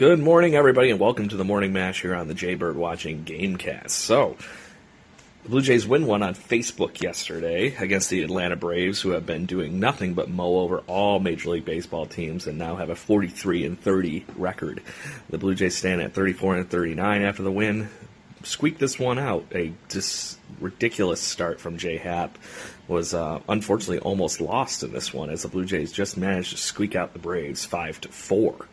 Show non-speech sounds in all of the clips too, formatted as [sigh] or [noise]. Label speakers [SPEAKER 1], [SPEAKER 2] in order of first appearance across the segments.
[SPEAKER 1] Good morning, everybody, and welcome to the Morning Mash here on the Jaybird Watching Gamecast. So, the Blue Jays win one on Facebook yesterday against the Atlanta Braves, who have been doing nothing but mow over all Major League Baseball teams and now have a 43 and 30 record. The Blue Jays stand at 34 and 39 after the win. Squeak this one out. A just ridiculous start from J Happ was uh, unfortunately almost lost in this one as the Blue Jays just managed to squeak out the Braves five to four.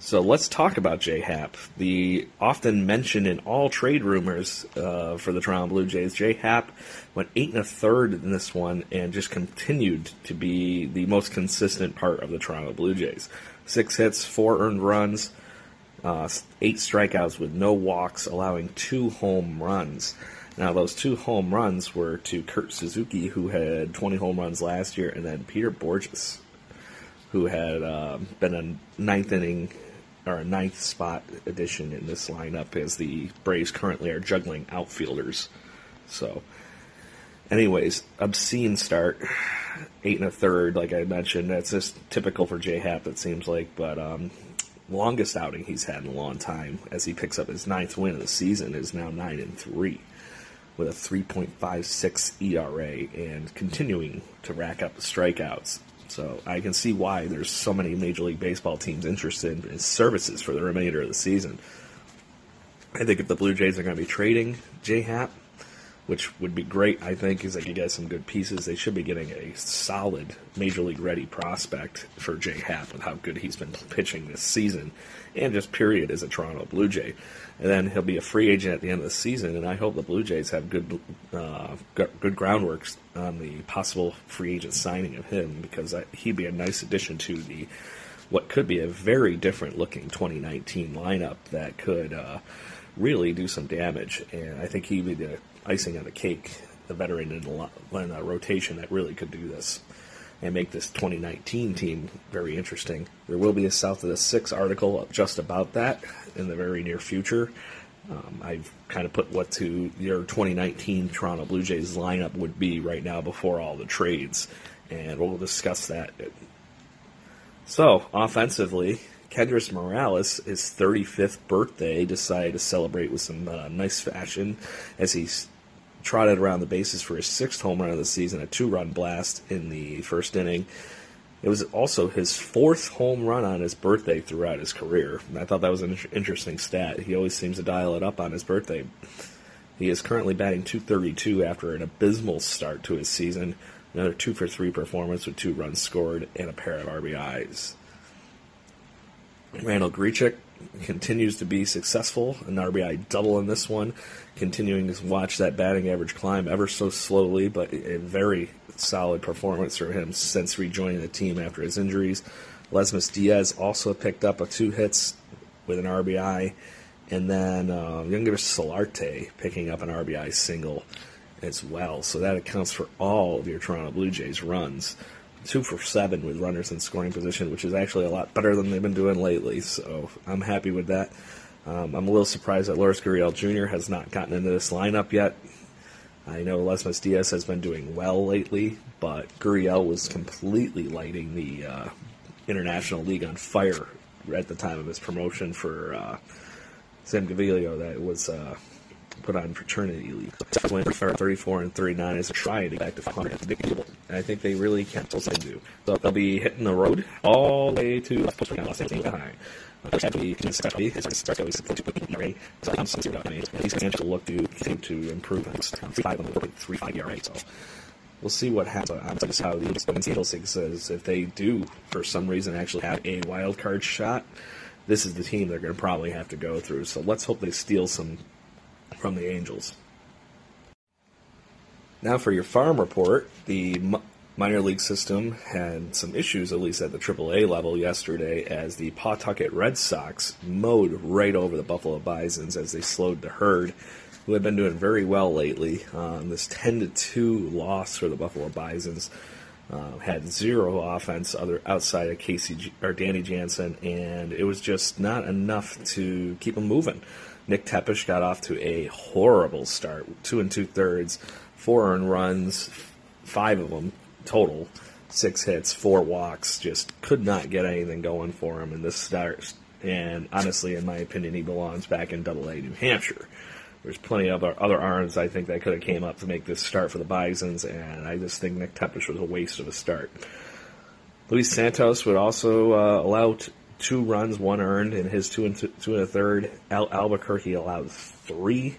[SPEAKER 1] So let's talk about J Happ, the often mentioned in all trade rumors uh, for the Toronto Blue Jays. J Happ went eight and a third in this one and just continued to be the most consistent part of the Toronto Blue Jays. Six hits, four earned runs, uh, eight strikeouts with no walks, allowing two home runs. Now, those two home runs were to Kurt Suzuki, who had 20 home runs last year, and then Peter Bourjos, who had uh, been a ninth inning or ninth spot addition in this lineup as the Braves currently are juggling outfielders. So, anyways, obscene start, eight and a third, like I mentioned. That's just typical for J Happ, it seems like. But um, longest outing he's had in a long time, as he picks up his ninth win of the season, is now nine and three, with a 3.56 ERA and continuing to rack up the strikeouts. So I can see why there's so many Major League Baseball teams interested in services for the remainder of the season. I think if the Blue Jays are going to be trading J Happ, which would be great, I think, is they could get some good pieces. They should be getting a solid Major League ready prospect for Jay Happ with how good he's been pitching this season and just period as a Toronto Blue Jay. And then he'll be a free agent at the end of the season, and I hope the Blue Jays have good uh, good groundwork on the possible free agent signing of him because he'd be a nice addition to the what could be a very different looking 2019 lineup that could uh, really do some damage. And I think he'd be the icing on the cake, the veteran in the, in rotation that really could do this and make this 2019 team very interesting. There will be a South of the Six article just about that in the very near future. Um, I've kind of put what to your 2019 Toronto Blue Jays lineup would be right now before all the trades, and we'll discuss that. So, offensively, Kendrys Morales, his 35th birthday, decided to celebrate with some uh, nice fashion as he's trotted around the bases for his sixth home run of the season, a two run blast in the first inning. It was also his fourth home run on his birthday throughout his career. I thought that was an interesting stat. He always seems to dial it up on his birthday. He is currently batting 232 after an abysmal start to his season. Another 2 for 3 performance with two runs scored and a pair of RBIs. Randal Grichuk continues to be successful, an RBI double in this one, continuing to watch that batting average climb ever so slowly, but a very solid performance for him since rejoining the team after his injuries. Lesmus Diaz also picked up a two hits with an RBI, and then uh, Younger Solarte picking up an RBI single as well. So that accounts for all of your Toronto Blue Jays runs two for seven with runners in scoring position, which is actually a lot better than they've been doing lately. So I'm happy with that. Um, I'm a little surprised that Lourdes Gurriel Jr. has not gotten into this lineup yet. I know Lesmus Diaz has been doing well lately, but Gurriel was completely lighting the uh, International League on fire at the time of his promotion for uh, Sam Gaviglio. That was uh, put on fraternity leave. 34 and 39 is a to get back to 500. And I think they really can not still do. So they'll be hitting the road all the way to Los Angeles High. He's going to look to to improve five on the three five ERA. So we'll see what happens. I'm just how the Seattle says if they do for some reason actually have a wild card shot, this is the team they're going to probably have to go through. So let's hope they steal some from the Angels. Now for your farm report, the minor league system had some issues, at least at the AAA level yesterday, as the Pawtucket Red Sox mowed right over the Buffalo Bisons as they slowed the herd, who had been doing very well lately. Um, this 10 to 2 loss for the Buffalo Bisons uh, had zero offense other outside of Casey or Danny Jansen, and it was just not enough to keep them moving. Nick Tepesch got off to a horrible start, two and two thirds, four earned runs, five of them total, six hits, four walks. Just could not get anything going for him in this start. And honestly, in my opinion, he belongs back in Double A New Hampshire. There's plenty of other arms I think that could have came up to make this start for the Bisons, and I just think Nick Tepesch was a waste of a start. Luis Santos would also uh, allow two runs, one earned in his two and th- two and a third. Al- Albuquerque allowed three.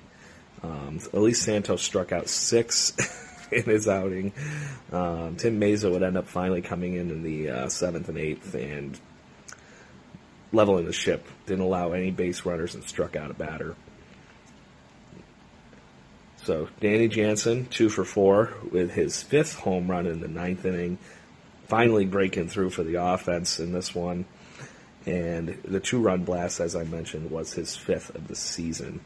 [SPEAKER 1] Um, Luis Santos struck out six. [laughs] in his outing. Um, Tim Mayza would end up finally coming in in the uh, seventh and eighth and leveling the ship. Didn't allow any base runners and struck out a batter. So Danny Jansen, two for four, with his fifth home run in the ninth inning, finally breaking through for the offense in this one. And the two run blast, as I mentioned, was his fifth of the season.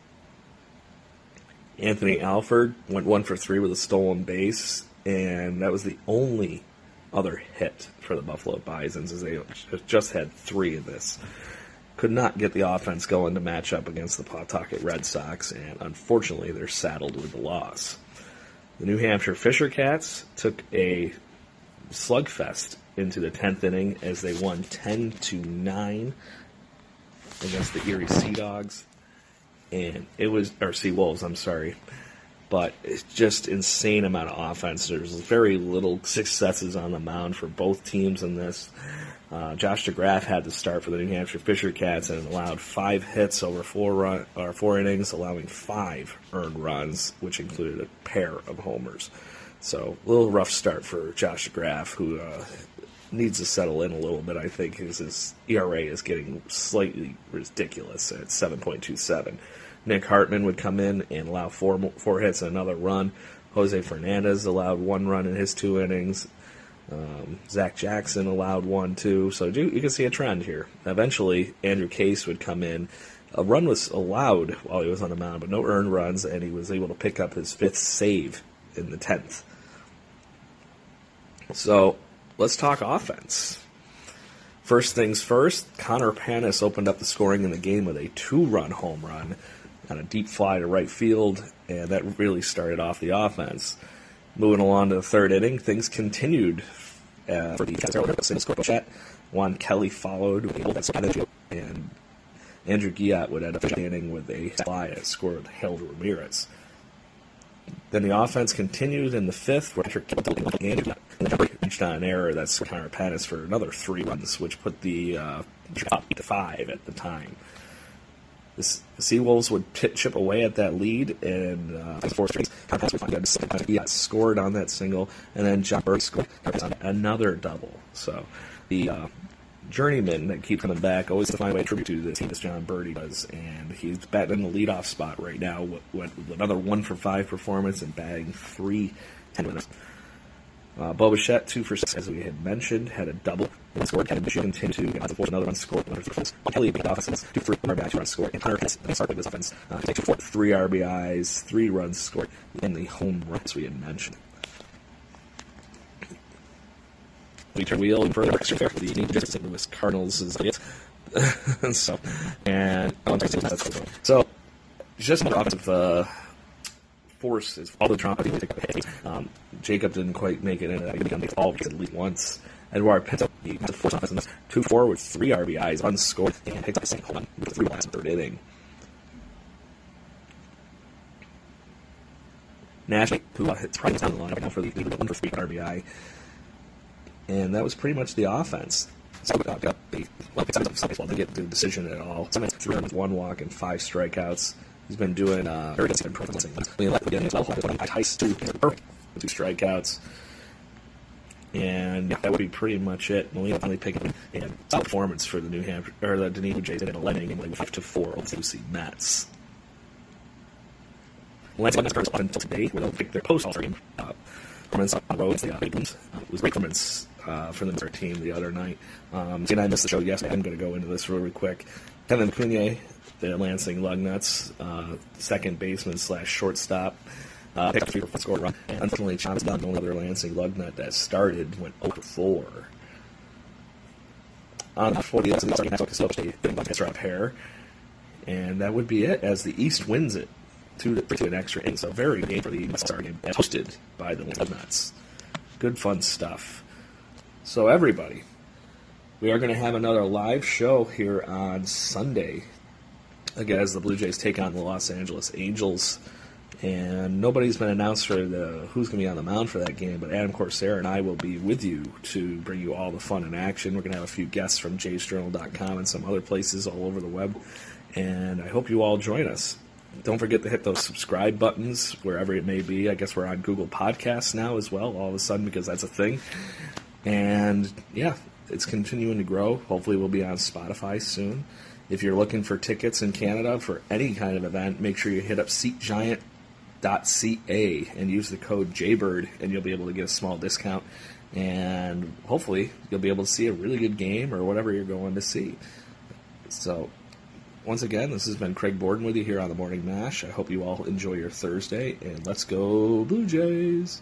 [SPEAKER 1] Anthony Alford went one for three with a stolen base, and that was the only other hit for the Buffalo Bisons, as they just had three of this. Could not get the offense going to match up against the Pawtucket Red Sox, and unfortunately, they're saddled with the loss. The New Hampshire Fisher Cats took a slugfest into the 10th inning as they won 10 to 9 against the Erie Sea Dogs and it was or Sea Wolves. I'm sorry, but it's just insane amount of offense. There's very little successes on the mound for both teams in this. Uh, Josh DeGraaf had to start for the New Hampshire Fisher Cats and allowed five hits over four run or four innings, allowing five earned runs, which included a pair of homers. So a little rough start for Josh DeGraaf, who uh, needs to settle in a little bit. I think his, his ERA is getting slightly ridiculous at 7.27. Nick Hartman would come in and allow four four hits and another run. Jose Fernandez allowed one run in his two innings. Um, Zach Jackson allowed one too. So you, you can see a trend here. Eventually, Andrew Case would come in. A run was allowed while he was on the mound, but no earned runs, and he was able to pick up his fifth save in the tenth. So let's talk offense. First things first, Connor Panas opened up the scoring in the game with a two-run home run on a deep fly to right field, and that really started off the offense. Moving along to the third inning, things continued uh, for the Cats. Juan Kelly followed with and Andrew Guillotte would end up standing with a fly that scored Harold Ramirez. Then the offense continued in the fifth, where Andrew reached on an error that's Connor Panas for another three runs, which put the uh, up to five at the time. The Seawolves would chip away at that lead, and uh, four strings. He scored on that single, and then Jon Berti scored on another double. So the uh, journeyman that keep coming back always to find a way to tribute to the team as Jon Berti does, and he's batting in the leadoff spot right now with, with another one for five performance and batting three ten minutes. Uh, Bo Bichette, two for six, as we had mentioned, had a double. One scored. Kevin Bishop continued to get force another run scored. Another three runs. Kelly beat offenses. Two three RBI, two runs scored. And Hunter Hess, the start of this offense, uh, takes four, three RBIs, three runs scored, and the home runs we had mentioned. We turn wheel and further extra fair for the New St. Louis Cardinals it. [laughs] so and so just another offensive uh, force is all the drama to pick up a hit. Um, Jacob didn't quite make it in. I think he all at least once. Eduard Pinto, he the force offense in this two four with three RBIs, unscored, and picked up a single one with three last third inning. Nash, who uh, hits probably down the line right now for the lead, one for three RBI, and that was pretty much the offense. So uh, got the well. They get the decision at all. Three runs, one walk, and five strikeouts. He's been doing uh, very good. Well. Tice two two strikeouts. And that would be pretty much it. Molina finally picking and solid performance for the New Hampshire or the Dunedin Jays in a letting game like five to four over the Mets. Lance Lugnuts up until today, where they'll pick their post All game. Uh, performance on the road the. Uh, it was great performance uh, for the team the other night. Um, and I missed the show yesterday. I'm going to go into this really quick. Kevin Cunye, the Lansing Lugnuts, uh, second baseman slash shortstop. Uh, picked up three for score run. Unfortunately, Chom's Dunn, the only other Lansing Lugnut that started, went 0 4. On the 40, that's the starting next because they drop hair. And that would be it as the East wins it two to, to an extra inning. So very game for the Star game, hosted by the Lugnuts. Good fun stuff. So everybody, we are going to have another live show here on Sunday. Again, as the Blue Jays take on the Los Angeles Angels and nobody's been announced for the who's going to be on the mound for that game. But Adam Corsair and I will be with you to bring you all the fun and action. We're going to have a few guests from JaysJournal.com and some other places all over the web, and I hope you all join us. Don't forget to hit those subscribe buttons wherever it may be. I guess we're on Google Podcasts now as well, all of a sudden because that's a thing. And yeah, it's continuing to grow. Hopefully, we'll be on Spotify soon. If you're looking for tickets in Canada for any kind of event, make sure you hit up seatgiant.ca and use the code jaybird and you'll be able to get a small discount and hopefully you'll be able to see a really good game or whatever you're going to see so once again this has been craig borden with you here on the morning mash i hope you all enjoy your thursday and let's go blue jays